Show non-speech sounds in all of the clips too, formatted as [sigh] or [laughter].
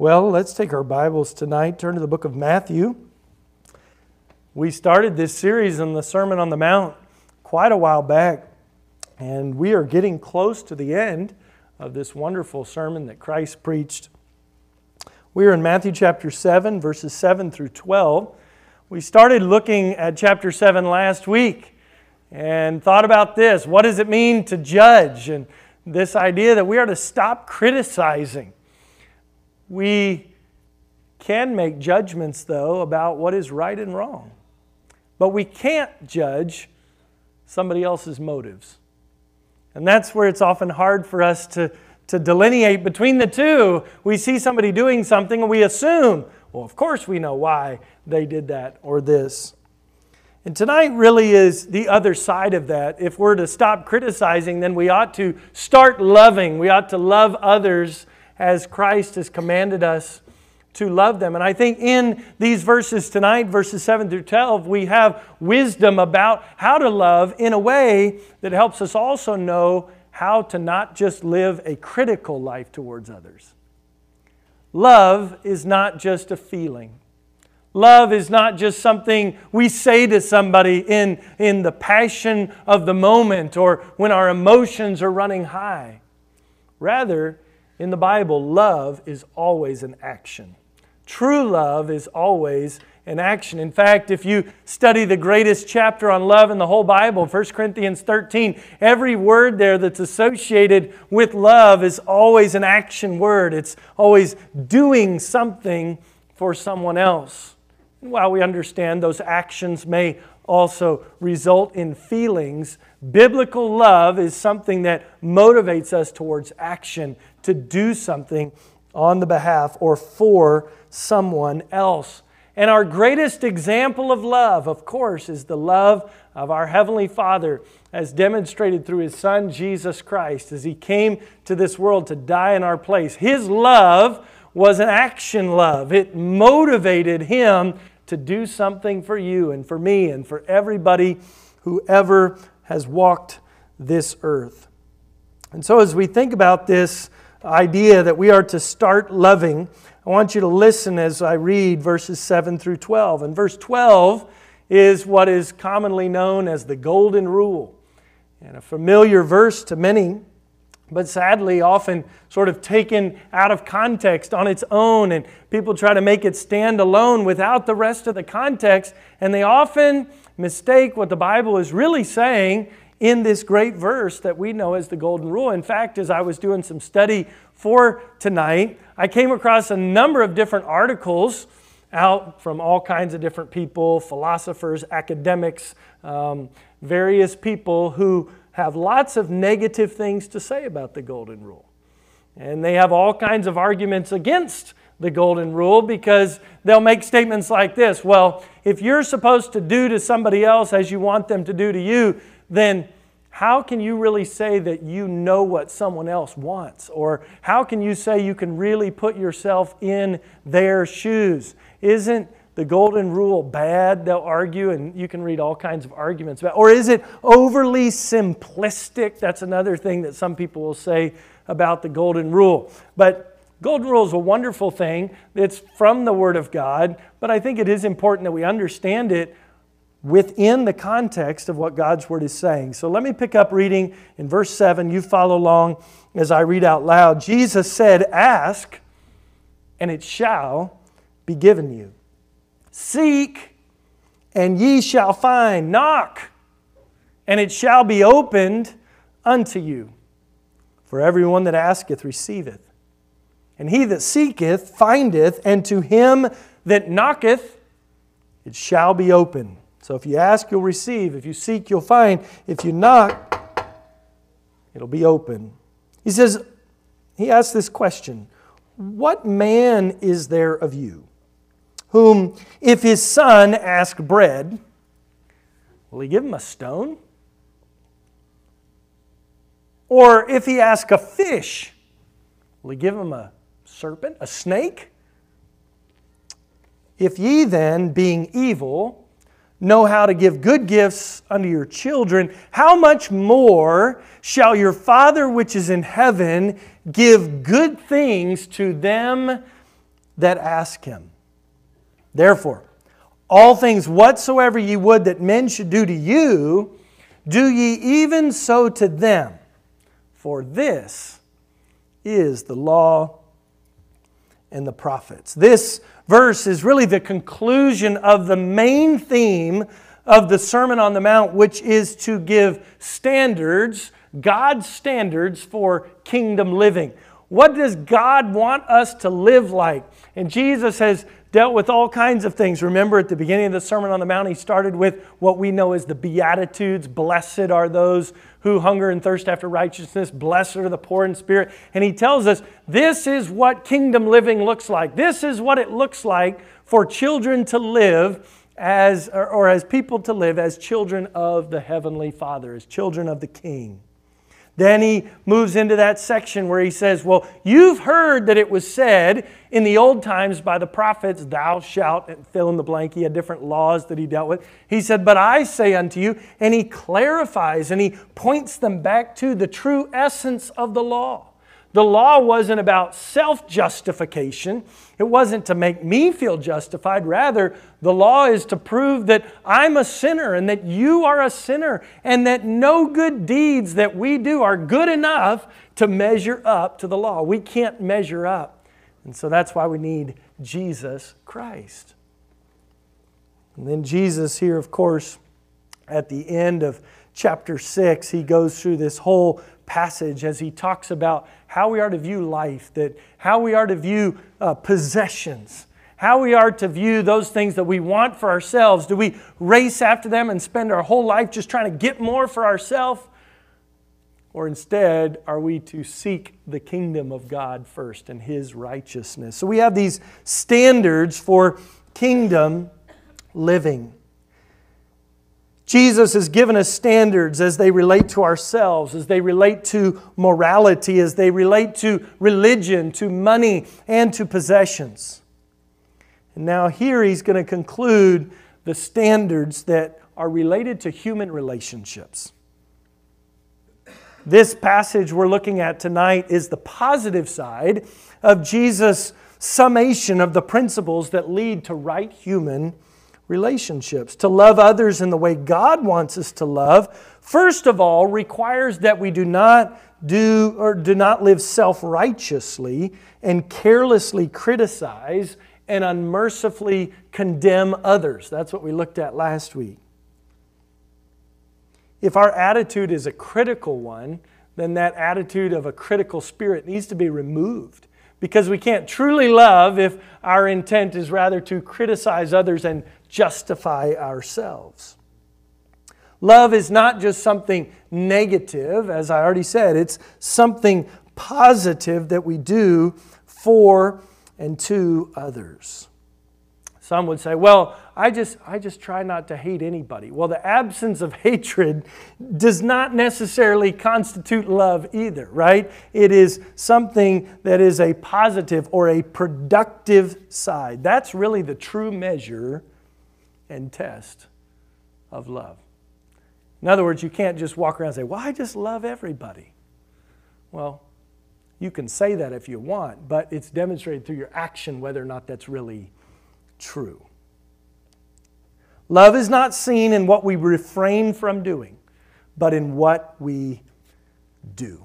Well, let's take our Bibles tonight, turn to the book of Matthew. We started this series on the Sermon on the Mount quite a while back, and we are getting close to the end of this wonderful sermon that Christ preached. We are in Matthew chapter 7, verses 7 through 12. We started looking at chapter 7 last week and thought about this. What does it mean to judge? And this idea that we are to stop criticizing. We can make judgments, though, about what is right and wrong. But we can't judge somebody else's motives. And that's where it's often hard for us to, to delineate between the two. We see somebody doing something and we assume, well, of course we know why they did that or this. And tonight really is the other side of that. If we're to stop criticizing, then we ought to start loving. We ought to love others as Christ has commanded us to love them. And I think in these verses tonight, verses 7 through 12, we have wisdom about how to love in a way that helps us also know how to not just live a critical life towards others. Love is not just a feeling. Love is not just something we say to somebody in, in the passion of the moment or when our emotions are running high. Rather, in the Bible, love is always an action. True love is always an action. In fact, if you study the greatest chapter on love in the whole Bible, 1 Corinthians 13, every word there that's associated with love is always an action word. It's always doing something for someone else. While we understand those actions may also result in feelings, biblical love is something that motivates us towards action to do something on the behalf or for someone else. And our greatest example of love, of course, is the love of our Heavenly Father as demonstrated through His Son, Jesus Christ, as He came to this world to die in our place. His love was an action love, it motivated Him to do something for you and for me and for everybody who ever has walked this earth. And so, as we think about this idea that we are to start loving, I want you to listen as I read verses 7 through 12. And verse 12 is what is commonly known as the Golden Rule, and a familiar verse to many, but sadly often sort of taken out of context on its own, and people try to make it stand alone without the rest of the context, and they often mistake what the Bible is really saying in this great verse that we know as the Golden Rule. In fact, as I was doing some study for tonight, I came across a number of different articles out from all kinds of different people philosophers, academics, um, various people who have lots of negative things to say about the Golden Rule. And they have all kinds of arguments against the Golden Rule because they'll make statements like this Well, if you're supposed to do to somebody else as you want them to do to you, then how can you really say that you know what someone else wants? Or how can you say you can really put yourself in their shoes? Isn't the golden rule bad? They'll argue, and you can read all kinds of arguments about. Or is it overly simplistic? That's another thing that some people will say about the golden rule. But golden rule is a wonderful thing. It's from the Word of God, but I think it is important that we understand it within the context of what God's Word is saying. So let me pick up reading in verse 7. You follow along as I read out loud. Jesus said, Ask, and it shall be given you. Seek, and ye shall find. Knock, and it shall be opened unto you. For everyone that asketh receiveth. And he that seeketh findeth, and to him that knocketh it shall be open. So if you ask, you'll receive. If you seek, you'll find. If you knock, it'll be open. He says, he asks this question What man is there of you whom, if his son ask bread, will he give him a stone? Or if he ask a fish, will he give him a serpent, a snake? If ye then, being evil, know how to give good gifts unto your children, how much more shall your Father which is in heaven give good things to them that ask him. Therefore, all things whatsoever ye would that men should do to you, do ye even so to them. For this is the law and the prophets. This verse is really the conclusion of the main theme of the Sermon on the Mount, which is to give standards, God's standards for kingdom living. What does God want us to live like? And Jesus has dealt with all kinds of things. Remember at the beginning of the Sermon on the Mount, he started with what we know as the Beatitudes. Blessed are those who hunger and thirst after righteousness. Blessed are the poor in spirit. And he tells us this is what kingdom living looks like. This is what it looks like for children to live as, or, or as people to live as children of the Heavenly Father, as children of the King. Then he moves into that section where he says, Well, you've heard that it was said in the old times by the prophets, Thou shalt, fill in the blank. He had different laws that he dealt with. He said, But I say unto you, and he clarifies and he points them back to the true essence of the law. The law wasn't about self justification. It wasn't to make me feel justified. Rather, the law is to prove that I'm a sinner and that you are a sinner and that no good deeds that we do are good enough to measure up to the law. We can't measure up. And so that's why we need Jesus Christ. And then Jesus, here, of course, at the end of chapter 6, he goes through this whole passage as he talks about how we are to view life, that how we are to view uh, possessions, how we are to view those things that we want for ourselves. Do we race after them and spend our whole life just trying to get more for ourselves? Or instead, are we to seek the kingdom of God first and His righteousness? So we have these standards for kingdom living. Jesus has given us standards as they relate to ourselves, as they relate to morality, as they relate to religion, to money, and to possessions. And now, here he's going to conclude the standards that are related to human relationships. This passage we're looking at tonight is the positive side of Jesus' summation of the principles that lead to right human relationships. To love others in the way God wants us to love, first of all, requires that we do not do or do not live self-righteously and carelessly criticize and unmercifully condemn others. That's what we looked at last week. If our attitude is a critical one, then that attitude of a critical spirit needs to be removed because we can't truly love if our intent is rather to criticize others and justify ourselves. Love is not just something negative, as I already said, it's something positive that we do for and to others. Some would say, well, I just, I just try not to hate anybody. Well, the absence of [laughs] hatred does not necessarily constitute love either, right? It is something that is a positive or a productive side. That's really the true measure and test of love. In other words, you can't just walk around and say, well, I just love everybody. Well, you can say that if you want, but it's demonstrated through your action whether or not that's really true. Love is not seen in what we refrain from doing, but in what we do.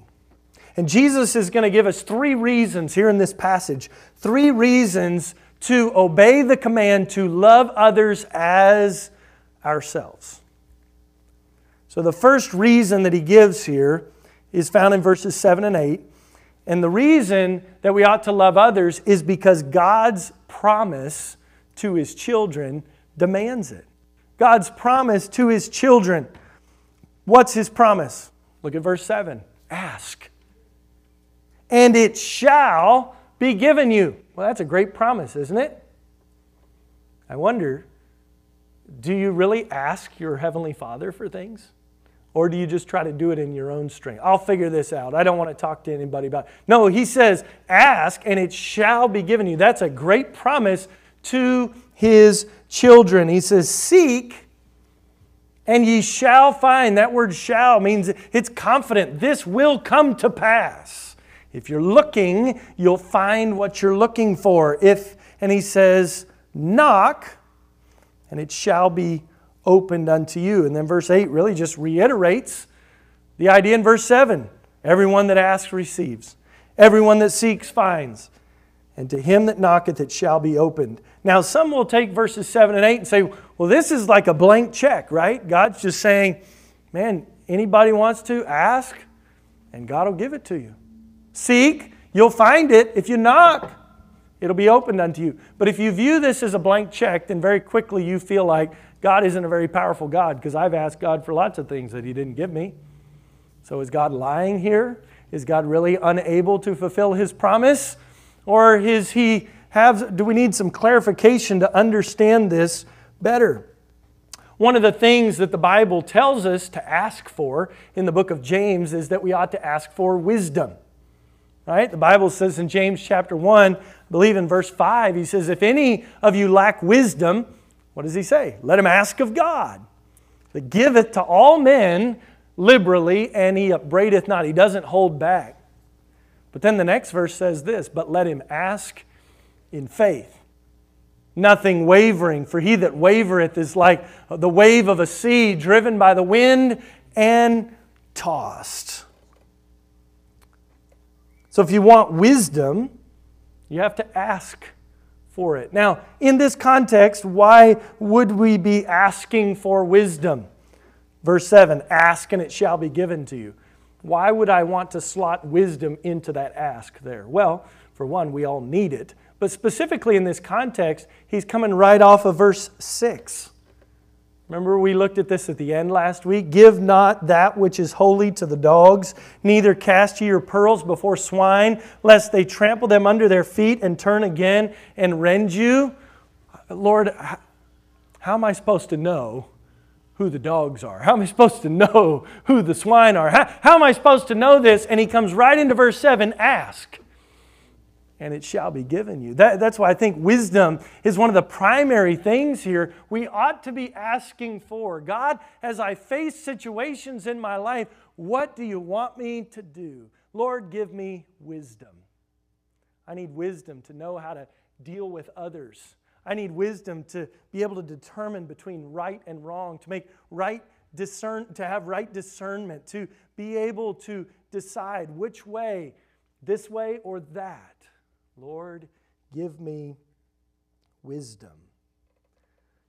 And Jesus is going to give us three reasons here in this passage three reasons to obey the command to love others as ourselves. So, the first reason that he gives here is found in verses 7 and 8. And the reason that we ought to love others is because God's promise to his children demands it. God's promise to his children. What's his promise? Look at verse 7. Ask. And it shall be given you. Well, that's a great promise, isn't it? I wonder, do you really ask your Heavenly Father for things? Or do you just try to do it in your own strength? I'll figure this out. I don't want to talk to anybody about it. No, he says, ask and it shall be given you. That's a great promise to his children. He says, Seek and ye shall find. That word shall means it's confident. This will come to pass. If you're looking, you'll find what you're looking for. If and he says, knock, and it shall be opened unto you. And then verse 8 really just reiterates the idea in verse 7 everyone that asks receives, everyone that seeks finds, and to him that knocketh it shall be opened. Now, some will take verses 7 and 8 and say, well, this is like a blank check, right? God's just saying, man, anybody wants to ask, and God will give it to you. Seek, you'll find it. If you knock, it'll be opened unto you. But if you view this as a blank check, then very quickly you feel like God isn't a very powerful God because I've asked God for lots of things that He didn't give me. So is God lying here? Is God really unable to fulfill His promise? Or is He have, do we need some clarification to understand this better? One of the things that the Bible tells us to ask for in the book of James is that we ought to ask for wisdom. Right? The Bible says in James chapter 1, I believe in verse 5, he says, If any of you lack wisdom, what does he say? Let him ask of God, that giveth to all men liberally, and he upbraideth not. He doesn't hold back. But then the next verse says this, But let him ask in faith nothing wavering. For he that wavereth is like the wave of a sea driven by the wind and tossed. So if you want wisdom, you have to ask for it. Now, in this context, why would we be asking for wisdom? Verse 7 Ask and it shall be given to you. Why would I want to slot wisdom into that ask there? Well, for one, we all need it. But specifically in this context, he's coming right off of verse 6. Remember, we looked at this at the end last week. Give not that which is holy to the dogs, neither cast ye your pearls before swine, lest they trample them under their feet and turn again and rend you. Lord, how am I supposed to know who the dogs are? How am I supposed to know who the swine are? How, how am I supposed to know this? And he comes right into verse 7 ask and it shall be given you. That, that's why I think wisdom is one of the primary things here we ought to be asking for. God, as I face situations in my life, what do you want me to do? Lord, give me wisdom. I need wisdom to know how to deal with others. I need wisdom to be able to determine between right and wrong, to make right discern to have right discernment, to be able to decide which way, this way or that. Lord, give me wisdom.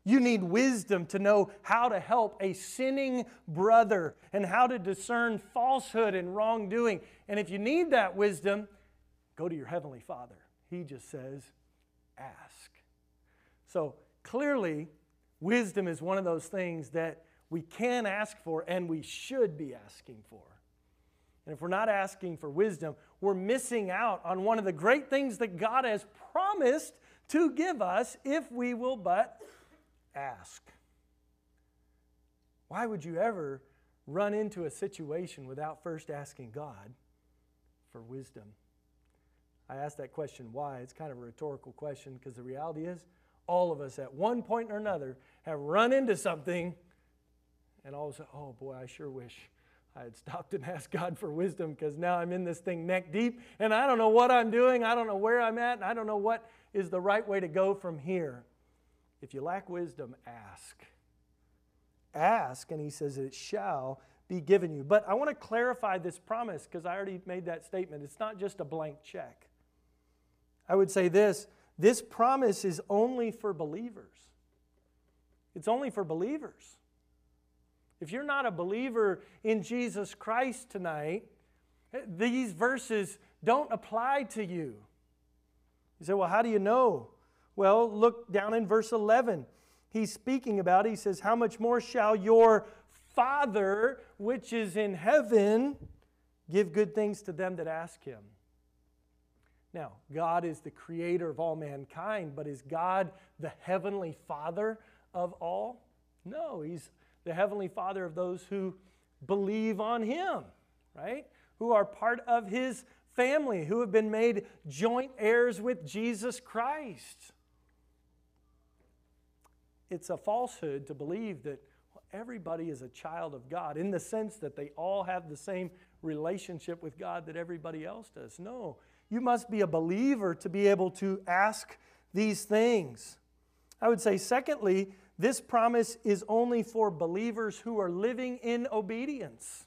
You need wisdom to know how to help a sinning brother and how to discern falsehood and wrongdoing. And if you need that wisdom, go to your Heavenly Father. He just says, ask. So clearly, wisdom is one of those things that we can ask for and we should be asking for. And if we're not asking for wisdom, we're missing out on one of the great things that God has promised to give us if we will but ask. Why would you ever run into a situation without first asking God for wisdom? I ask that question why. It's kind of a rhetorical question because the reality is, all of us at one point or another have run into something and all of a sudden, oh boy, I sure wish I had stopped and [laughs] asked God for wisdom because now I'm in this thing neck deep and I don't know what I'm doing. I don't know where I'm at. And I don't know what is the right way to go from here. If you lack wisdom, ask. Ask, and he says, it shall be given you. But I want to clarify this promise because I already made that statement. It's not just a blank check. I would say this this promise is only for believers. It's only for believers. If you're not a believer in Jesus Christ tonight, eh, these verses don't apply to you. You say, well, how do you know? Well, look down in verse 11. He's speaking about, he says, How much more shall your Father, which is in heaven, give good things to them that ask him? Now, God is the creator of all mankind, but is God the heavenly Father of all? No, He's the Heavenly Father of those who believe on Him, right? Who are part of His family, who have been made joint heirs with Jesus Christ. It's a falsehood to believe that everybody is a child of God in the sense that they all have the same relationship with God that everybody else does. No, you must be a believer to be able to ask these things. I would say, secondly, this promise is only for believers who are living in obedience.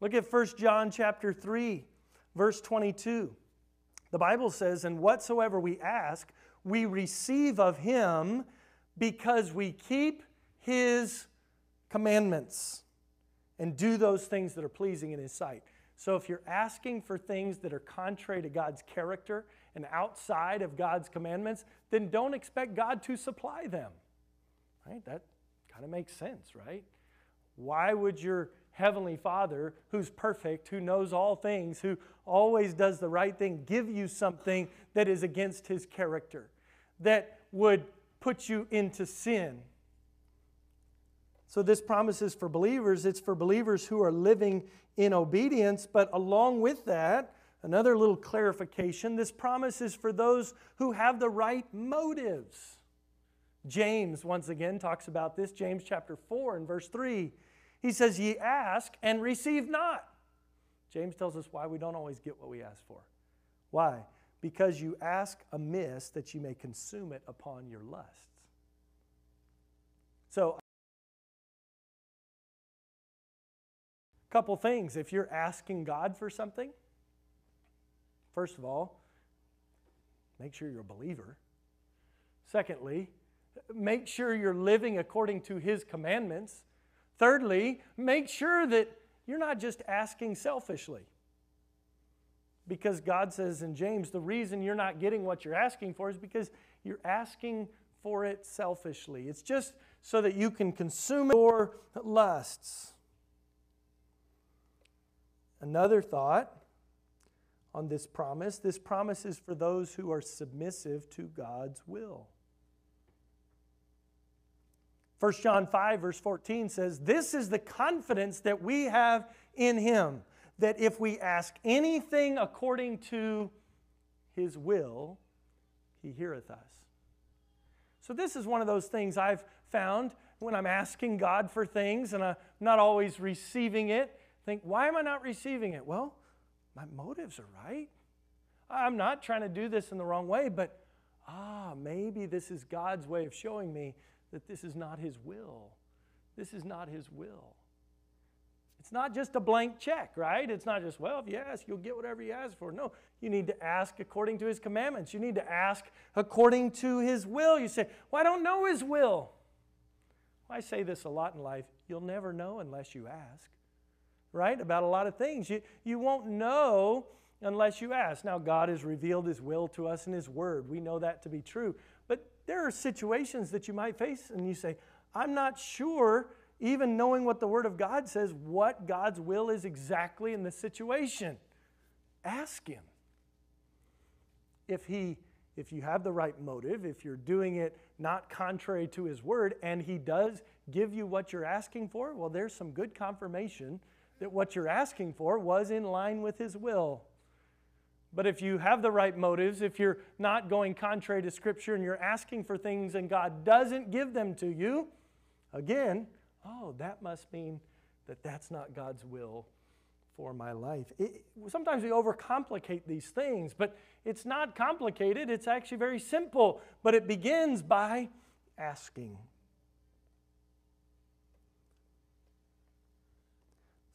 Look at 1 John chapter 3, verse 22. The Bible says, And whatsoever we ask, we receive of him because we keep his commandments and do those things that are pleasing in his sight. So if you're asking for things that are contrary to God's character and outside of God's commandments, then don't expect God to supply them. Right? That kind of makes sense, right? Why would your heavenly Father, who's perfect, who knows all things, who always does the right thing, give you something that is against his character, that would put you into sin? So, this promise is for believers. It's for believers who are living in obedience. But along with that, another little clarification this promise is for those who have the right motives. James, once again, talks about this. James chapter 4 and verse 3. He says, Ye ask and receive not. James tells us why we don't always get what we ask for. Why? Because you ask amiss that you may consume it upon your lusts. So, a couple things. If you're asking God for something, first of all, make sure you're a believer. Secondly, make sure you're living according to His commandments. Thirdly, make sure that you're not just asking selfishly. Because God says in James, the reason you're not getting what you're asking for is because you're asking for it selfishly. It's just so that you can consume your lusts. Another thought on this promise this promise is for those who are submissive to God's will. 1 John 5, verse 14 says, This is the confidence that we have in Him, that if we ask anything according to His will, He heareth us. So, this is one of those things I've found when I'm asking God for things and I'm not always receiving it. Think, why am I not receiving it? Well, my motives are right. I'm not trying to do this in the wrong way, but ah, maybe this is God's way of showing me that this is not His will. This is not His will. It's not just a blank check, right? It's not just, well, if you ask, you'll get whatever you ask for. No, you need to ask according to His commandments. You need to ask according to His will. You say, well, I don't know His will. Well, I say this a lot in life. You'll never know unless you ask, right? About a lot of things. You, you won't know unless you ask. Now, God has revealed His will to us in His Word. We know that to be true. There are situations that you might face and you say, I'm not sure, even knowing what the Word of God says, what God's will is exactly in this situation. Ask Him. If He if you have the right motive, if you're doing it not contrary to His Word, and He does give you what you're asking for, well, there's some good confirmation that what you're asking for was in line with His will. But if you have the right motives, if you're not going contrary to Scripture and you're asking for things and God doesn't give them to you, again, oh, that must mean that that's not God's will for my life. It, sometimes we overcomplicate these things, but it's not complicated. It's actually very simple, but it begins by asking.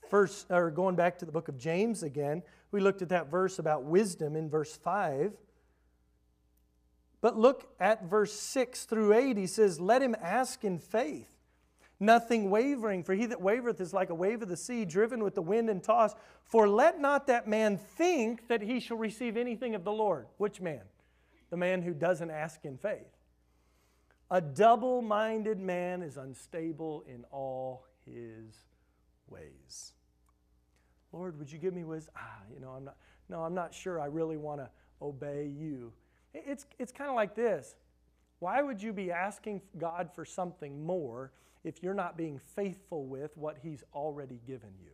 First, or going back to the book of James again, we looked at that verse about wisdom in verse 5. But look at verse 6 through 8. He says, Let him ask in faith, nothing wavering. For he that wavereth is like a wave of the sea, driven with the wind and tossed. For let not that man think that he shall receive anything of the Lord. Which man? The man who doesn't ask in faith. A double minded man is unstable in all his ways. Lord, would you give me wisdom? Ah, you know, I'm not, no, I'm not sure I really want to obey you. It's, it's kind of like this. Why would you be asking God for something more if you're not being faithful with what He's already given you?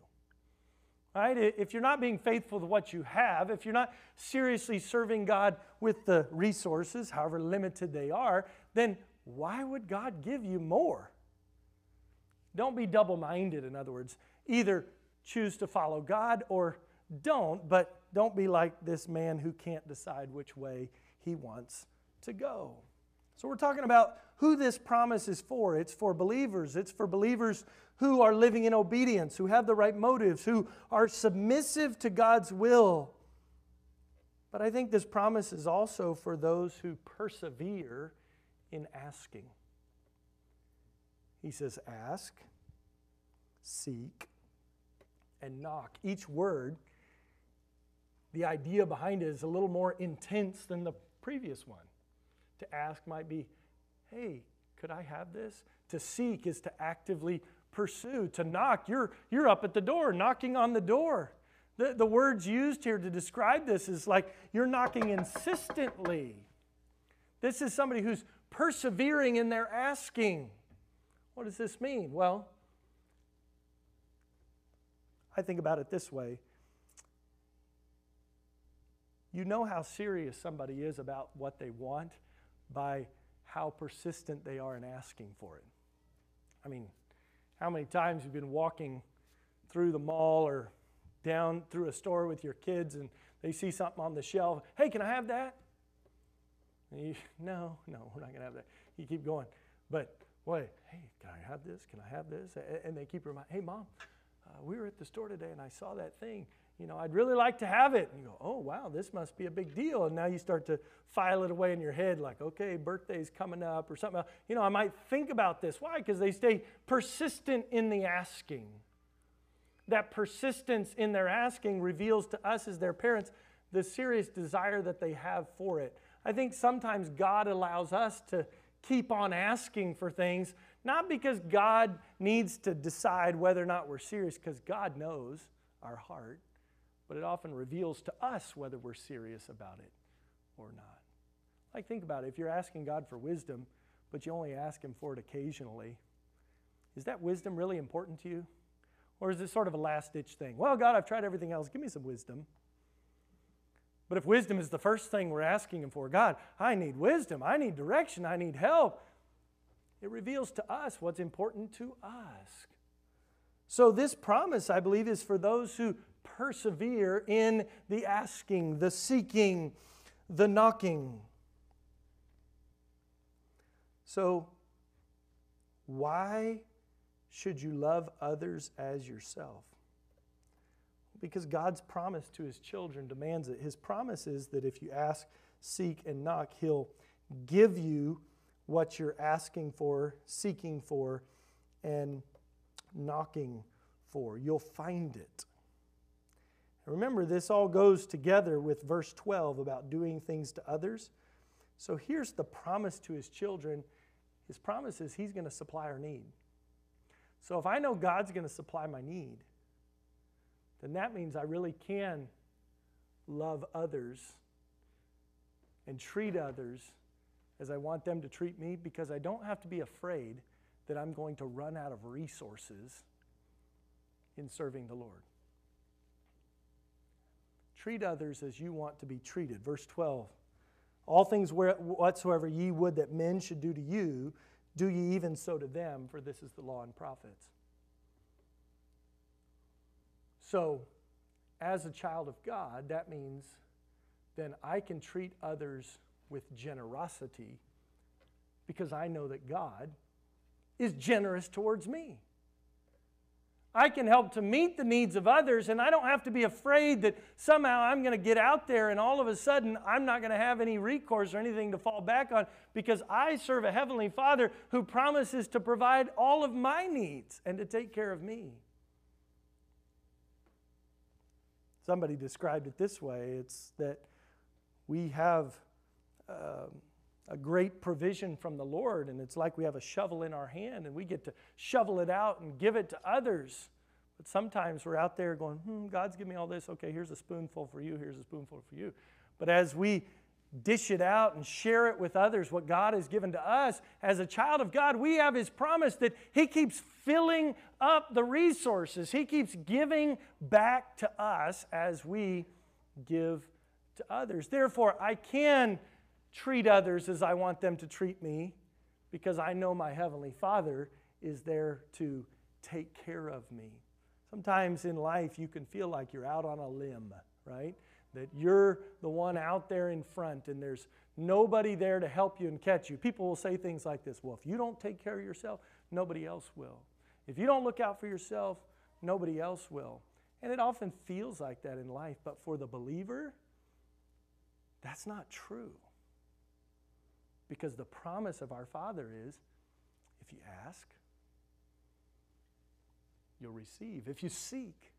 Right? If you're not being faithful to what you have, if you're not seriously serving God with the resources, however limited they are, then why would God give you more? Don't be double minded, in other words. Either choose to follow God or don't, but don't be like this man who can't decide which way he wants to go. So, we're talking about who this promise is for. It's for believers. It's for believers who are living in obedience, who have the right motives, who are submissive to God's will. But I think this promise is also for those who persevere in asking. He says, Ask, seek, and knock. Each word, the idea behind it is a little more intense than the previous one. To ask might be, hey, could I have this? To seek is to actively pursue. To knock, you're, you're up at the door, knocking on the door. The, the words used here to describe this is like you're knocking insistently. This is somebody who's persevering in their asking. What does this mean? Well, I think about it this way you know how serious somebody is about what they want by how persistent they are in asking for it. I mean, how many times you've been walking through the mall or down through a store with your kids and they see something on the shelf, hey, can I have that? You, [laughs] no, no, we're not going to have that. You keep going. But, wait, hey, can I have this? Can I have this? And they keep reminding, hey, mom, uh, we were at the store today and I saw that thing you know, I'd really like to have it. And you go, oh, wow, this must be a big deal. And now you start to file it away in your head, like, okay, birthday's coming up or something else. You know, I might think about this. Why? Because they stay persistent in the asking. That persistence in their asking reveals to us as their parents the serious desire that they have for it. I think sometimes God allows us to keep on asking for things, not because God needs to decide whether or not we're serious, because God knows our heart but it often reveals to us whether we're serious about it or not. Like, think about it. If you're asking God for wisdom, but you only ask Him for it occasionally, is that wisdom really important to you? Or is it sort of a last ditch thing? Well, God, I've tried everything else. Give me some wisdom. But if wisdom is the first thing we're asking Him for, God, I need wisdom. I need direction. I need help. It reveals to us what's important to us. So, this promise, I believe, is for those who persevere in the asking, the seeking, the knocking. So, why should you love others as yourself? Because God's promise to his children demands it. His promise is that if you ask, seek, and knock, he'll give you what you're asking for, seeking for, and knocking for. You'll find it. Remember, this all goes together with verse 12 about doing things to others. So here's the promise to his children His promise is he's going to supply our need. So if I know God's going to supply my need, then that means I really can love others and treat others as I want them to treat me because I don't have to be afraid that I'm going to run out of resources in serving the Lord. Treat others as you want to be treated. Verse 12 All things whatsoever ye would that men should do to you, do ye even so to them, for this is the law and prophets. So, as a child of God, that means then I can treat others with generosity because I know that God is generous towards me. I can help to meet the needs of others, and I don't have to be afraid that somehow I'm going to get out there and all of a sudden I'm not going to have any recourse or anything to fall back on because I serve a Heavenly Father who promises to provide all of my needs and to take care of me. Somebody described it this way it's that we have. A great provision from the Lord, and it's like we have a shovel in our hand and we get to shovel it out and give it to others. But sometimes we're out there going, hmm, God's given me all this. Okay, here's a spoonful for you, here's a spoonful for you. But as we dish it out and share it with others, what God has given to us, as a child of God, we have His promise that He keeps filling up the resources. He keeps giving back to us as we give to others. Therefore, I can treat others as I want them to treat me because I know my Heavenly Father is there to take care of me. Sometimes in life you can feel like you're out on a limb, right? That you're the one out there in front and there's nobody there to help you and catch you. People will say things like this Well, if you don't take care of yourself, nobody else will. If you don't look out for yourself, nobody else will. And it often feels like that in life, but for the believer, that's not true. Because the promise of our Father is if you ask, you'll receive. If you seek,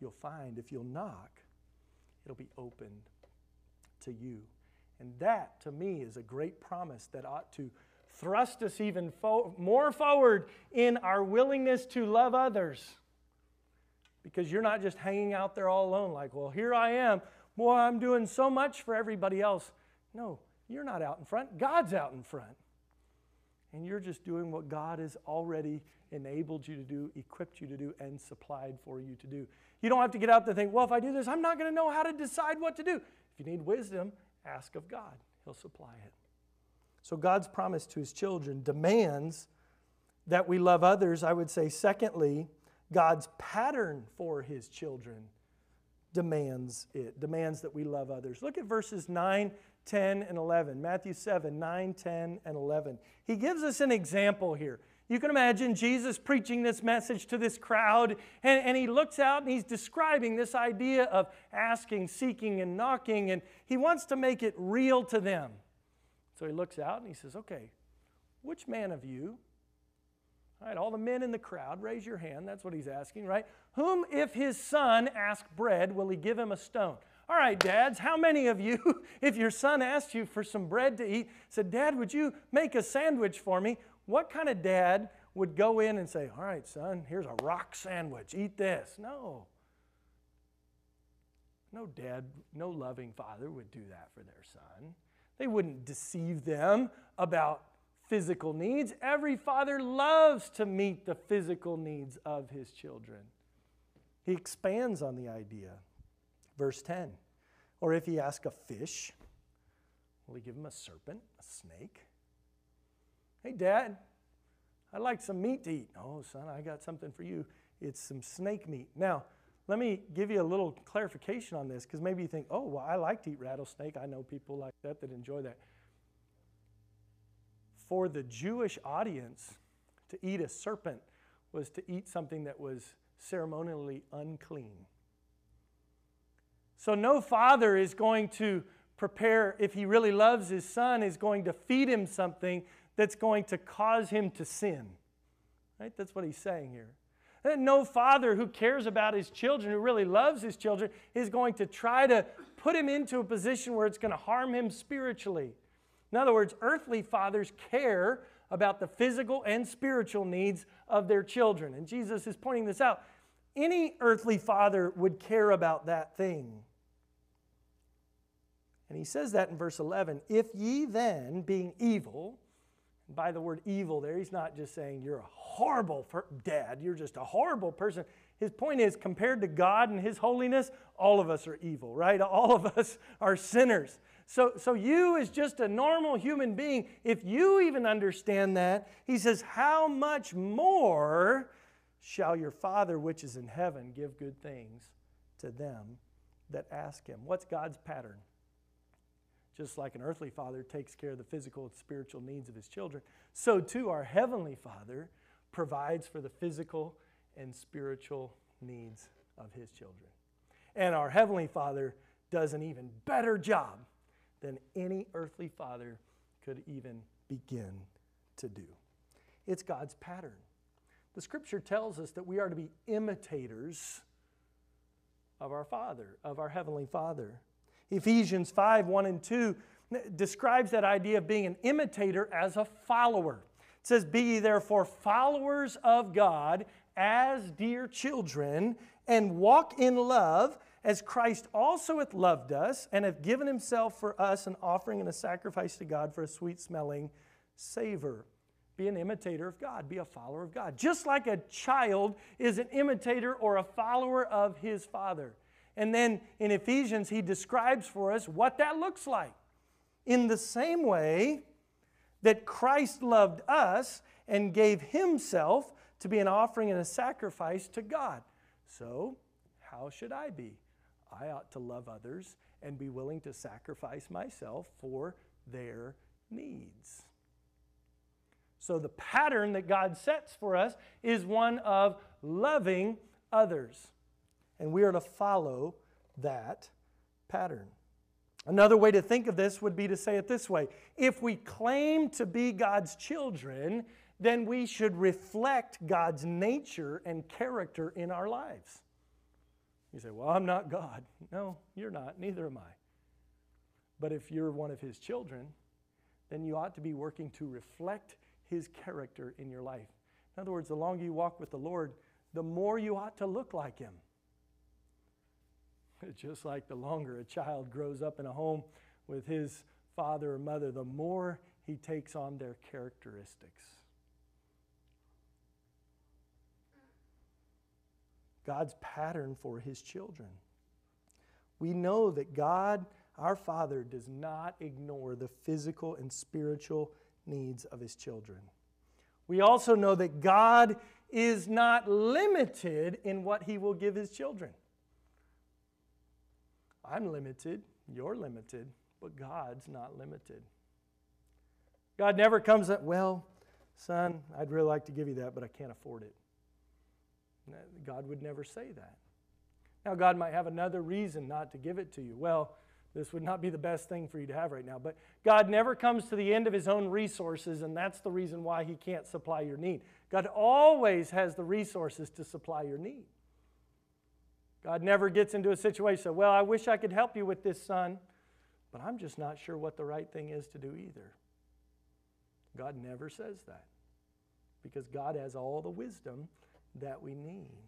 you'll find. If you'll knock, it'll be opened to you. And that, to me, is a great promise that ought to thrust us even fo- more forward in our willingness to love others. Because you're not just hanging out there all alone, like, well, here I am. Boy, I'm doing so much for everybody else. No, you're not out in front. God's out in front. And you're just doing what God has already enabled you to do, equipped you to do, and supplied for you to do. You don't have to get out there and think, well, if I do this, I'm not going to know how to decide what to do. If you need wisdom, ask of God, He'll supply it. So God's promise to His children demands that we love others. I would say, secondly, God's pattern for His children demands it, demands that we love others. Look at verses 9, 10, and 11. Matthew 7, 9, 10, and 11. He gives us an example here. You can imagine Jesus preaching this message to this crowd, and, and he looks out and he's describing this idea of asking, seeking, and knocking, and he wants to make it real to them. So he looks out and he says, Okay, which man of you all right, all the men in the crowd, raise your hand. That's what he's asking, right? Whom, if his son ask bread, will he give him a stone? All right, dads, how many of you, [laughs] if your son asked you for some bread to eat, said, Dad, would you make a sandwich for me? What kind of dad would go in and say, All right, son, here's a rock sandwich, eat this? No. No dad, no loving father would do that for their son. They wouldn't deceive them about physical needs. Every father loves to meet the physical needs of his children. He expands on the idea. Verse 10 Or if he ask a fish, will he give him a serpent, a snake? Hey, Dad, I'd like some meat to eat. Oh, son, I got something for you. It's some snake meat. Now, let me give you a little clarification on this because maybe you think, oh, well, I like to eat rattlesnake. I know people like that that enjoy that for the Jewish audience, to eat a serpent was to eat something that was ceremonially unclean. So, no father is going to prepare, if he really loves his son, is going to feed him something that's going to cause him to sin. Right? That's what he's saying here. And no father who cares about his children, who really loves his children, is going to try to put him into a position where it's going to harm him spiritually. In other words, earthly fathers care about the physical and spiritual needs of their children. And Jesus is pointing this out. Any earthly father would care about that thing. And he says that in verse 11 If ye then, being evil, by the word evil there, he's not just saying you're a horrible dad, you're just a horrible person. His point is, compared to God and His holiness, all of us are evil, right? All of us are sinners. So, so you, as just a normal human being, if you even understand that, he says, How much more shall your Father which is in heaven give good things to them that ask him? What's God's pattern? Just like an earthly father takes care of the physical and spiritual needs of his children, so too our heavenly Father provides for the physical and spiritual needs of his children. And our heavenly Father does an even better job than any earthly father could even begin to do. It's God's pattern. The scripture tells us that we are to be imitators of our Father, of our Heavenly Father. Ephesians 5 1 and 2 describes that idea of being an imitator as a follower. It says, Be ye therefore followers of God as dear children, and walk in love as Christ also hath loved us and hath given himself for us an offering and a sacrifice to God for a sweet smelling savor. Be an imitator of God, be a follower of God. Just like a child is an imitator or a follower of his father. And then in Ephesians, he describes for us what that looks like. In the same way that Christ loved us and gave himself to be an offering and a sacrifice to God. So, how should I be? I ought to love others and be willing to sacrifice myself for their needs. So, the pattern that God sets for us is one of loving others. And we are to follow that pattern. Another way to think of this would be to say it this way If we claim to be God's children, then we should reflect God's nature and character in our lives. You say, Well, I'm not God. No, you're not. Neither am I. But if you're one of His children, then you ought to be working to reflect His character in your life. In other words, the longer you walk with the Lord, the more you ought to look like Him. [laughs] Just like the longer a child grows up in a home with his father or mother, the more he takes on their characteristics. God's pattern for his children. We know that God, our Father, does not ignore the physical and spiritual needs of his children. We also know that God is not limited in what he will give his children. I'm limited, you're limited, but God's not limited. God never comes at, well, son, I'd really like to give you that, but I can't afford it. God would never say that. Now, God might have another reason not to give it to you. Well, this would not be the best thing for you to have right now. But God never comes to the end of his own resources, and that's the reason why he can't supply your need. God always has the resources to supply your need. God never gets into a situation, well, I wish I could help you with this, son, but I'm just not sure what the right thing is to do either. God never says that because God has all the wisdom that we need.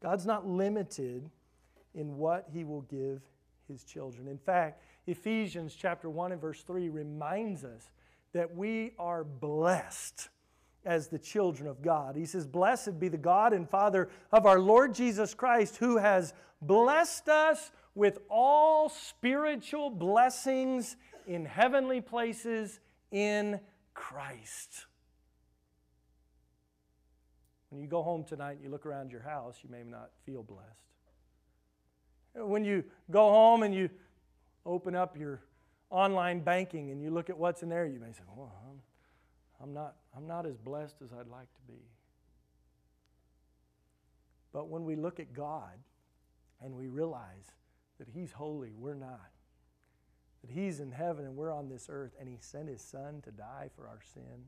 God's not limited in what he will give his children. In fact, Ephesians chapter 1 and verse 3 reminds us that we are blessed as the children of God. He says, Blessed be the God and Father of our Lord Jesus Christ, who has blessed us with all spiritual blessings in heavenly places in Christ. When you go home tonight and you look around your house, you may not feel blessed. When you go home and you open up your online banking and you look at what's in there, you may say, Well, I'm, I'm, not, I'm not as blessed as I'd like to be. But when we look at God and we realize that He's holy, we're not, that He's in heaven and we're on this earth, and He sent His Son to die for our sin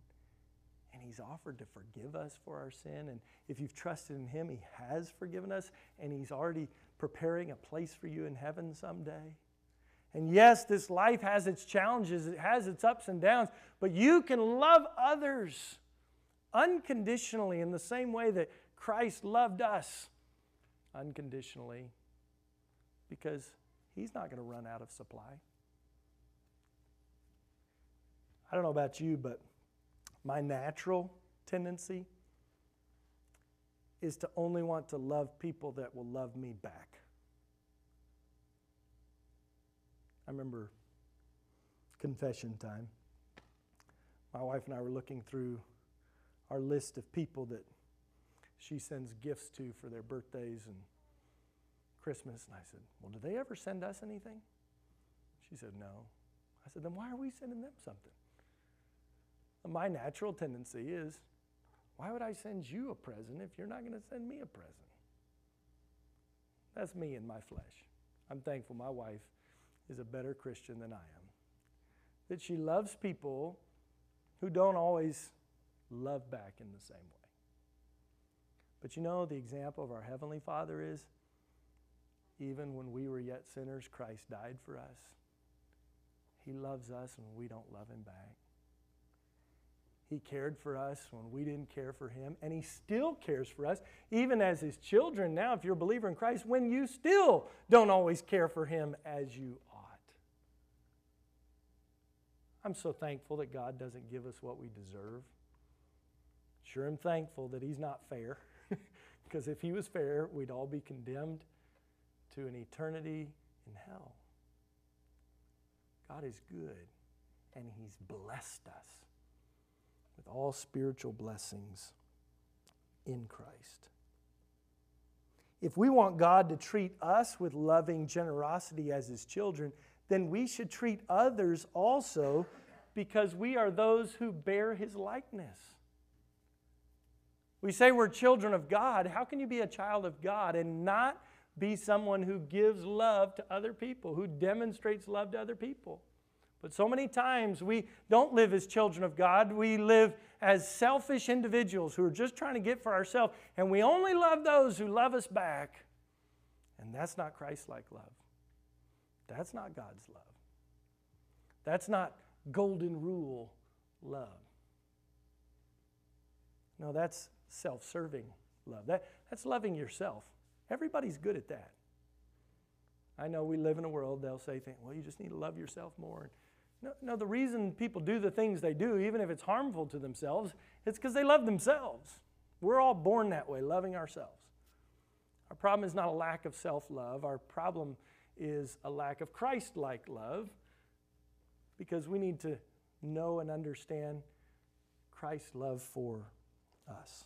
and He's offered to forgive us for our sin. And if you've trusted in Him, He has forgiven us, and He's already preparing a place for you in heaven someday. And yes, this life has its challenges, it has its ups and downs, but you can love others unconditionally in the same way that Christ loved us unconditionally because He's not going to run out of supply. I don't know about you, but my natural tendency is to only want to love people that will love me back. I remember confession time. My wife and I were looking through our list of people that she sends gifts to for their birthdays and Christmas. And I said, Well, do they ever send us anything? She said, No. I said, Then why are we sending them something? my natural tendency is why would I send you a present if you're not going to send me a present? That's me in my flesh. I'm thankful my wife is a better Christian than I am. That she loves people who don't always love back in the same way. But you know, the example of our Heavenly Father is even when we were yet sinners, Christ died for us. He loves us and we don't love Him back. He cared for us when we didn't care for Him, and He still cares for us, even as His children now, if you're a believer in Christ, when you still don't always care for Him as you ought. I'm so thankful that God doesn't give us what we deserve. Sure, I'm thankful that He's not fair, [laughs] because if He was fair, we'd all be condemned to an eternity in hell. God is good, and He's blessed us with all spiritual blessings in Christ. if we want God to treat us with loving generosity as His children, then we should treat others also because we are those who bear His likeness. We say we're children of God. How can you be a child of God and not be someone who gives love to other people, who demonstrates love to other people? But so many times we don't live as children of God. We live as selfish individuals who are just trying to get for ourselves, and we only love those who love us back. And that's not Christ like love. That's not God's love. That's not golden rule love. No, that's self serving love. That, that's loving yourself. Everybody's good at that. I know we live in a world, they'll say, well, you just need to love yourself more. No, no, the reason people do the things they do, even if it's harmful to themselves, it's because they love themselves. We're all born that way, loving ourselves. Our problem is not a lack of self love, our problem is a lack of Christ like love because we need to know and understand Christ's love for us.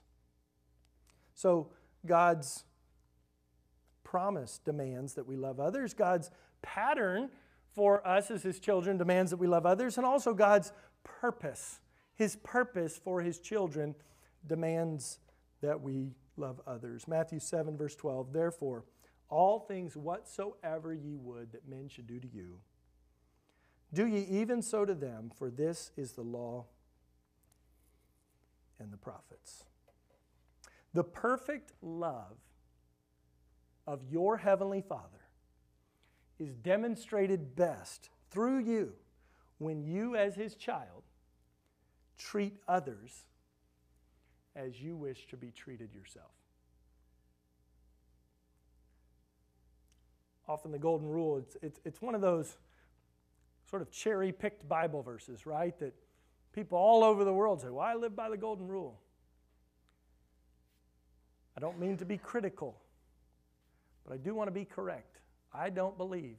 So God's promise demands that we love others. God's pattern for us as His children demands that we love others. And also God's purpose, His purpose for His children demands that we love others. Matthew 7, verse 12. Therefore, all things whatsoever ye would that men should do to you, do ye even so to them, for this is the law and the prophets. The perfect love of your Heavenly Father is demonstrated best through you when you, as His child, treat others as you wish to be treated yourself. Often, the Golden Rule, it's, it's, it's one of those sort of cherry picked Bible verses, right? That people all over the world say, Well, I live by the Golden Rule. I don't mean to be critical, but I do want to be correct. I don't believe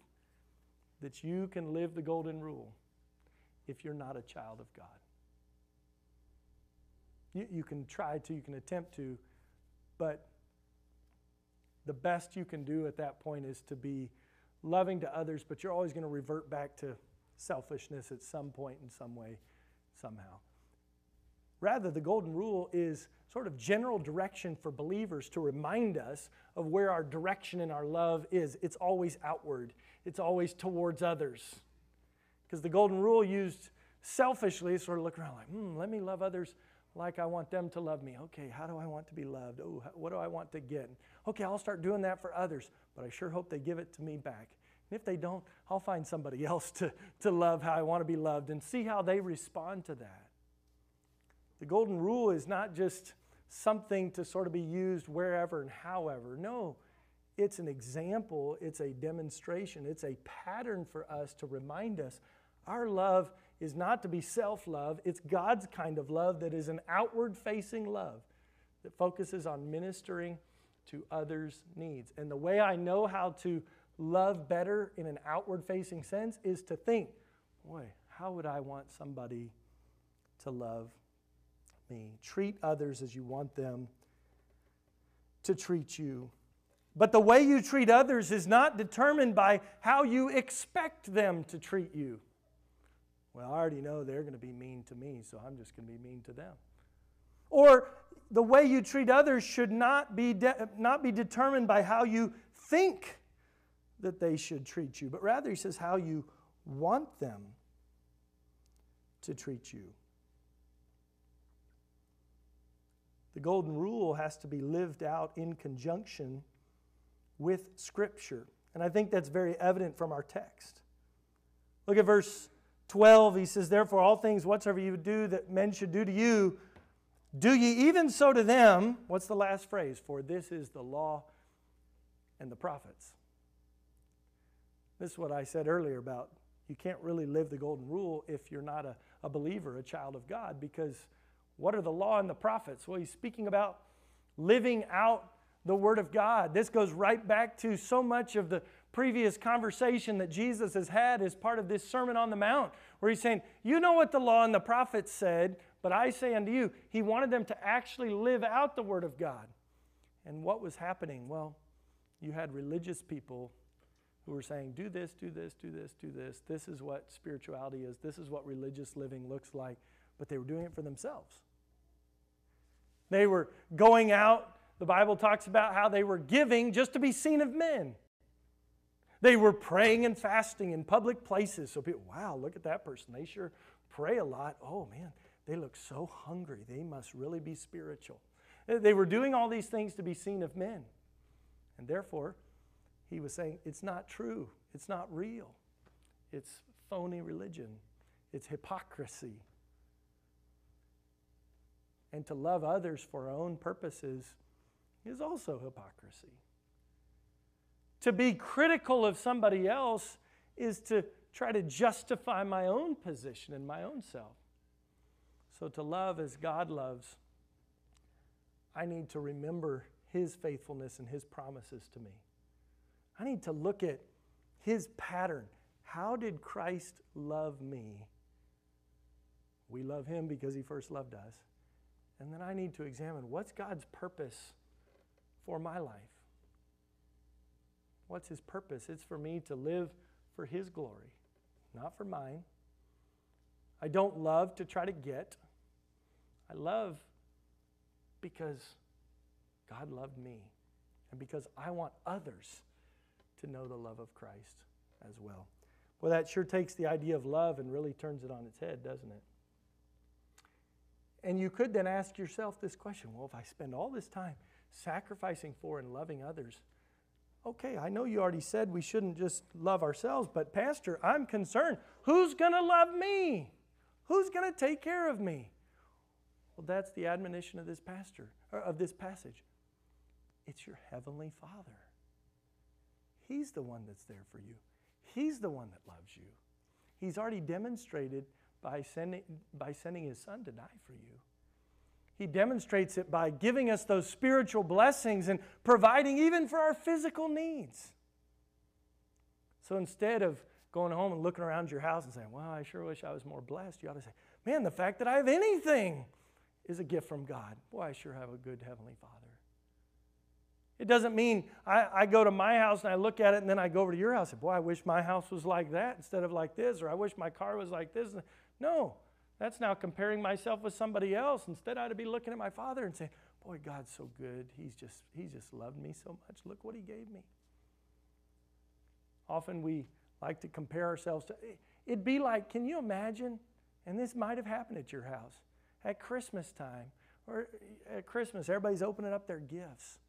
that you can live the golden rule if you're not a child of God. You, you can try to, you can attempt to, but the best you can do at that point is to be loving to others, but you're always going to revert back to selfishness at some point in some way, somehow. Rather, the golden rule is sort of general direction for believers to remind us of where our direction and our love is. It's always outward, it's always towards others. Because the golden rule used selfishly sort of look around like, hmm, let me love others like I want them to love me. Okay, how do I want to be loved? Oh, what do I want to get? Okay, I'll start doing that for others, but I sure hope they give it to me back. And if they don't, I'll find somebody [laughs] else to, to love how I want to be loved and see how they respond to that. The golden rule is not just something to sort of be used wherever and however. No, it's an example, it's a demonstration, it's a pattern for us to remind us our love is not to be self love, it's God's kind of love that is an outward facing love that focuses on ministering to others' needs. And the way I know how to love better in an outward facing sense is to think, boy, how would I want somebody to love me. Treat others as you want them to treat you. But the way you treat others is not determined by how you expect them to treat you. Well, I already know they're going to be mean to me, so I'm just going to be mean to them. Or the way you treat others should not be, de- not be determined by how you think that they should treat you, but rather, he says, how you want them to treat you. The golden rule has to be lived out in conjunction with Scripture. And I think that's very evident from our text. Look at verse 12. He says, Therefore, all things whatsoever you do that men should do to you, do ye even so to them. What's the last phrase? For this is the law and the prophets. This is what I said earlier about you can't really live the golden rule if you're not a, a believer, a child of God, because what are the law and the prophets? Well, he's speaking about living out the Word of God. This goes right back to so much of the previous conversation that Jesus has had as part of this Sermon on the Mount, where he's saying, You know what the law and the prophets said, but I say unto you, he wanted them to actually live out the Word of God. And what was happening? Well, you had religious people who were saying, do this, do this, do this, do this. This is what spirituality is. This is what religious living looks like. But they were doing it for themselves. They were going out. The Bible talks about how they were giving just to be seen of men. They were praying and fasting in public places. So people, wow, look at that person. They sure pray a lot. Oh man, they look so hungry. They must really be spiritual. Uh, they were doing all these things to be seen of men. And therefore, he was saying, it's not true. It's not real. It's phony religion. It's hypocrisy. And to love others for our own purposes is also hypocrisy. To be critical of somebody else is to try to justify my own position and my own self. So, to love as God loves, I need to remember His faithfulness and His promises to me. I need to look at His pattern. How did Christ love me? We love Him because He first loved us. And then I need to examine what's God's purpose for my life? What's His purpose? It's for me to live for His glory, not for mine. I don't love to try to get. I love because God loved me and because I want others to know the love of Christ as well. Well, that sure takes the idea of love and really turns it on its head, doesn't it? And you could then ask yourself this question well, if I spend all this time sacrificing for and loving others, okay, I know you already said we shouldn't just love ourselves, but Pastor, I'm concerned. Who's going to love me? Who's going to take care of me? Well, that's the admonition of this pastor of this passage. It's your heavenly Father. He's the one that's there for you. He's the one that loves you. He's already demonstrated by sending, by sending his son to die for you. He demonstrates it by giving us those spiritual blessings and providing even for our physical needs. So instead of going home and looking around your house and saying, Well, I sure wish I was more blessed, you ought to say, Man, the fact that I have anything is a gift from God. Boy, I sure have a good Heavenly Father. It doesn't mean I, I, go to my house and I look at it and then I go over to your house and, say, boy, I wish my house was like that instead of like this, or I wish my car was like this. No, that's now comparing myself with somebody else. Instead, I'd be looking at my father and saying, Boy, God's so good. He's just, he's just loved me so much. Look what he gave me. Often we like to compare ourselves to, it'd be like, can you imagine? And this might have happened at your house at Christmas time or at Christmas, everybody's opening up their gifts.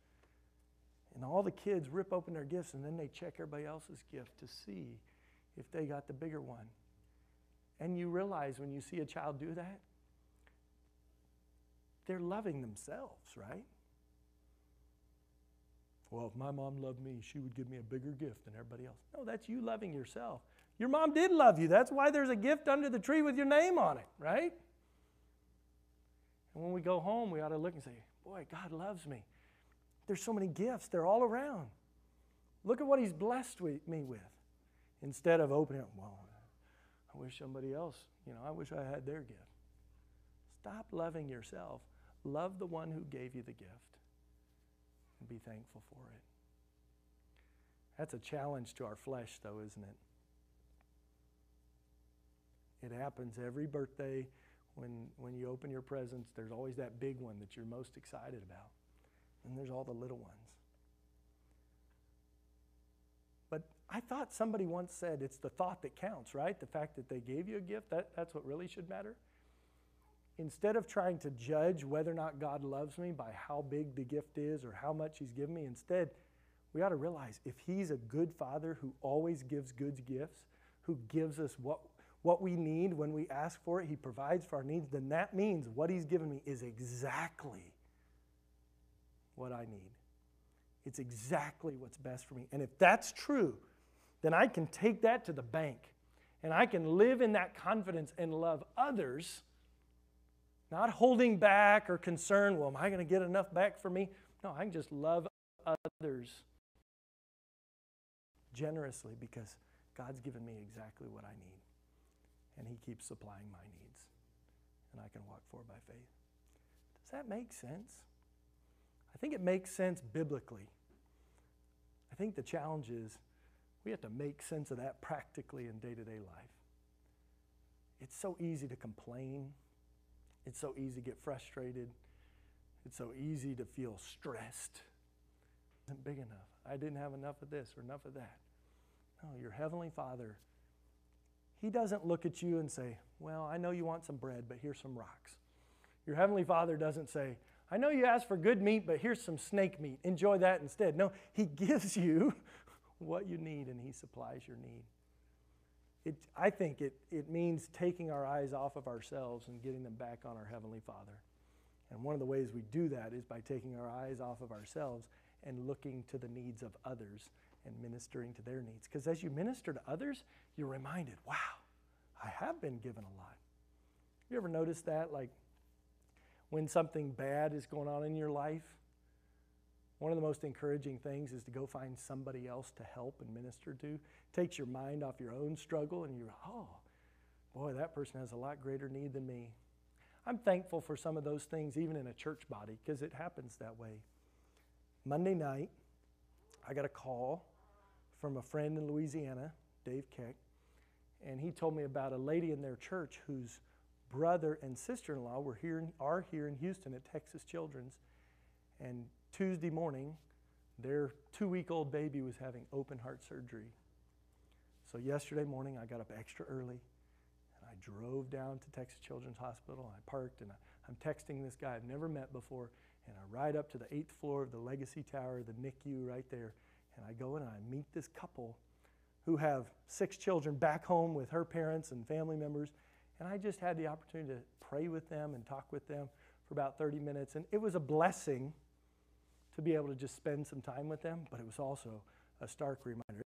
And all the kids rip open their gifts and then they check everybody else's gift to see if they got the bigger one. And you realize when you see a child do that, they're loving themselves, right? Well, if my mom loved me, she would give me a bigger gift than everybody else. No, that's you loving yourself. Your mom did love you. That's why there's a gift under the tree with your name on it, right? And when we go home, we ought to look and say, Boy, God loves me. There's so many gifts, they're all around. Look at what He's blessed me with. Instead of opening up, well, wish somebody else, you know, I wish I had their gift. Stop loving yourself. Love the one who gave you the gift and be thankful for it. That's a challenge to our flesh, though, isn't it? It happens every birthday when, when you open your presents. There's always that big one that you're most excited about, and there's all the little ones. But I thought somebody once said it's the thought that counts, right? The fact that they gave you a gift, that, that's what really should matter. Instead of trying to judge whether or not God loves me by how big the gift is or how much He's given me, instead, we ought to realize if He's a good Father who always gives good gifts, who gives us what, what we need when we ask for it, He provides for our needs, then that means what He's given me is exactly what I need. It's exactly what's best for me. And if that's true, then I can take that to the bank and I can live in that confidence and love others, not holding back or concerned, well, am I going to get enough back for me? No, I can just love others generously because God's given me exactly what I need. And He keeps supplying my needs. And I can walk forward by faith. Does that make sense? I think it makes sense biblically. I think the challenge is we have to make sense of that practically in day to day life. It's so easy to complain, it's so easy to get frustrated, it's so easy to feel stressed. Isn't big enough. I didn't have enough of this or enough of that. No, your Heavenly Father, He doesn't look at you and say, Well, I know you want some bread, but here's some rocks. Your Heavenly Father doesn't say, I know you asked for good meat, but here's some snake meat. Enjoy that instead. No, He gives you what you need and He supplies your need. It, I think it, it means taking our eyes off of ourselves and getting them back on our Heavenly Father. And one of the ways we do that is by taking our eyes off of ourselves and looking to the needs of others and ministering to their needs. Because as you minister to others, you're reminded, wow, I have been given a lot. You ever notice that? Like when something bad is going on in your life, one of the most encouraging things is to go find somebody else to help and minister to. It takes your mind off your own struggle, and you're, oh, boy, that person has a lot greater need than me. I'm thankful for some of those things, even in a church body, because it happens that way. Monday night, I got a call from a friend in Louisiana, Dave Keck, and he told me about a lady in their church whose brother and sister in law were here, are here in Houston at Texas Children's. And Tuesday morning, their two week old baby was having open heart surgery. So, yesterday morning, I got up extra early and I drove down to Texas Children's Hospital. I parked and I, I'm texting this guy I've never met before. And I ride up to the eighth floor of the Legacy Tower, the NICU right there. And I go in and I meet this couple who have six children back home with her parents and family members. And I just had the opportunity to pray with them and talk with them for about 30 minutes. And it was a blessing to be able to just spend some time with them, but it was also a stark reminder.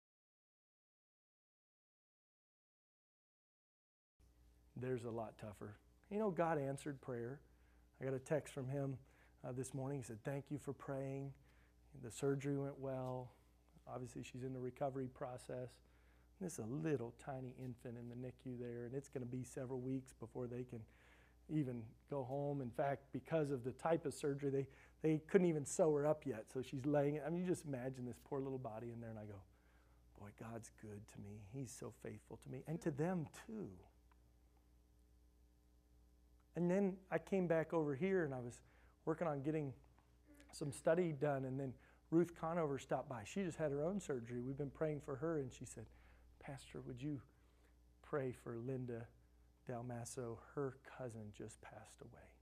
There's a lot tougher. You know, God answered prayer. I got a text from him uh, this morning. He said, Thank you for praying. The surgery went well. Obviously, she's in the recovery process. This is a little tiny infant in the NICU there, and it's going to be several weeks before they can even go home. In fact, because of the type of surgery, they, they couldn't even sew her up yet. So she's laying, I mean, you just imagine this poor little body in there, and I go, boy, God's good to me. He's so faithful to me, and to them too. And then I came back over here and I was working on getting some study done, and then Ruth Conover stopped by. She just had her own surgery. We've been praying for her, and she said, Pastor, would you pray for Linda Dalmasso? Her cousin just passed away.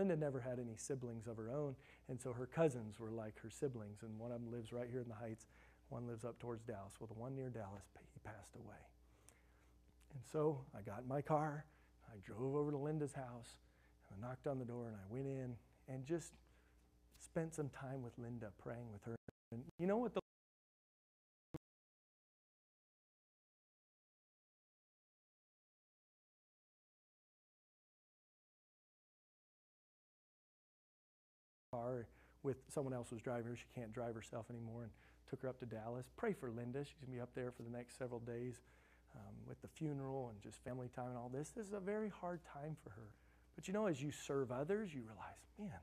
Linda never had any siblings of her own, and so her cousins were like her siblings, and one of them lives right here in the Heights, one lives up towards Dallas. Well, the one near Dallas, he passed away. And so I got in my car, I drove over to Linda's house, and I knocked on the door, and I went in and just spent some time with Linda, praying with her. And you know what the car with someone else was driving her. She can't drive herself anymore and took her up to Dallas. Pray for Linda. She's going to be up there for the next several days um, with the funeral and just family time and all this. This is a very hard time for her. But you know, as you serve others, you realize, man,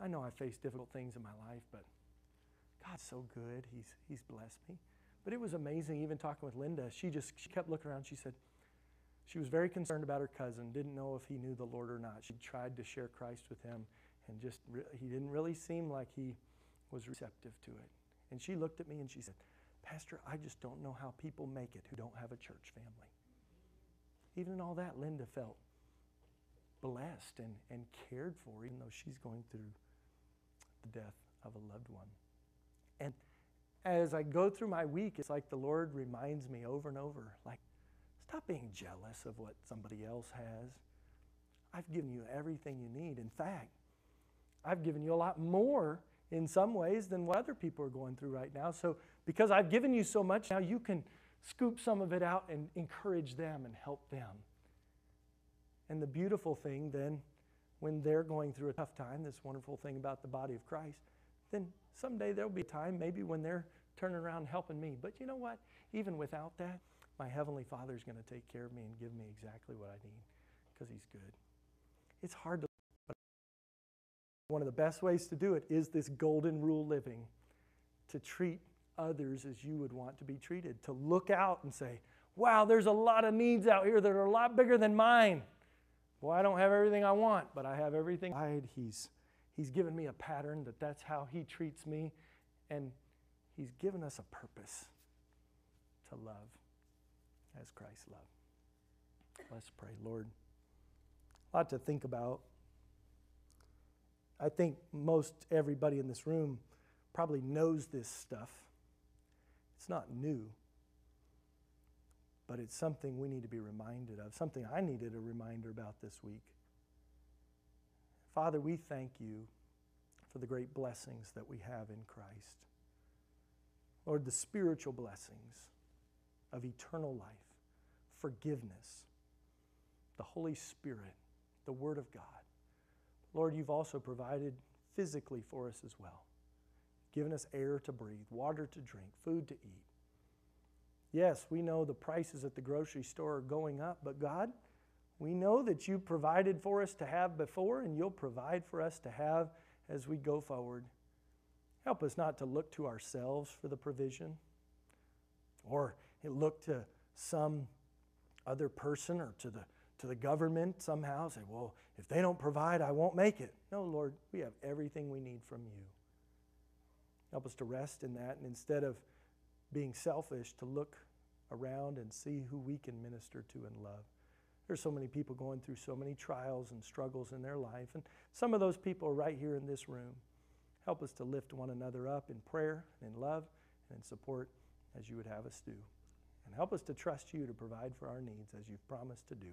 I know I face difficult things in my life, but God's so good. He's, he's blessed me. But it was amazing, even talking with Linda, she just she kept looking around. She said, she was very concerned about her cousin, didn't know if he knew the Lord or not. She tried to share Christ with him, and just he didn't really seem like he was receptive to it. And she looked at me and she said, Pastor, I just don't know how people make it who don't have a church family. Even in all that, Linda felt blessed and, and cared for, even though she's going through the death of a loved one. And as I go through my week, it's like the Lord reminds me over and over, like, stop being jealous of what somebody else has. I've given you everything you need. In fact, I've given you a lot more in some ways than what other people are going through right now. So, because I've given you so much, now you can scoop some of it out and encourage them and help them. And the beautiful thing then, when they're going through a tough time, this wonderful thing about the body of Christ, then someday there'll be a time maybe when they're turning around helping me. But you know what? Even without that, my Heavenly Father is going to take care of me and give me exactly what I need because He's good. It's hard to, one of the best ways to do it is this golden rule living to treat others as you would want to be treated. To look out and say, wow, there's a lot of needs out here that are a lot bigger than mine. Well, I don't have everything I want, but I have everything. He's, he's given me a pattern that that's how he treats me. And he's given us a purpose to love as Christ loved. Let's pray, Lord. A lot to think about. I think most everybody in this room probably knows this stuff. It's not new, but it's something we need to be reminded of, something I needed a reminder about this week. Father, we thank you for the great blessings that we have in Christ. Lord, the spiritual blessings of eternal life, forgiveness, the Holy Spirit, the Word of God. Lord, you've also provided physically for us as well, given us air to breathe, water to drink, food to eat. Yes, we know the prices at the grocery store are going up, but God, we know that you provided for us to have before, and you'll provide for us to have as we go forward. Help us not to look to ourselves for the provision or look to some other person or to the, to the government somehow, say, well, if they don't provide, I won't make it. No, Lord, we have everything we need from you. Help us to rest in that and instead of being selfish, to look around and see who we can minister to and love. There's so many people going through so many trials and struggles in their life, and some of those people are right here in this room. Help us to lift one another up in prayer and in love and in support as you would have us do. And help us to trust you to provide for our needs as you've promised to do.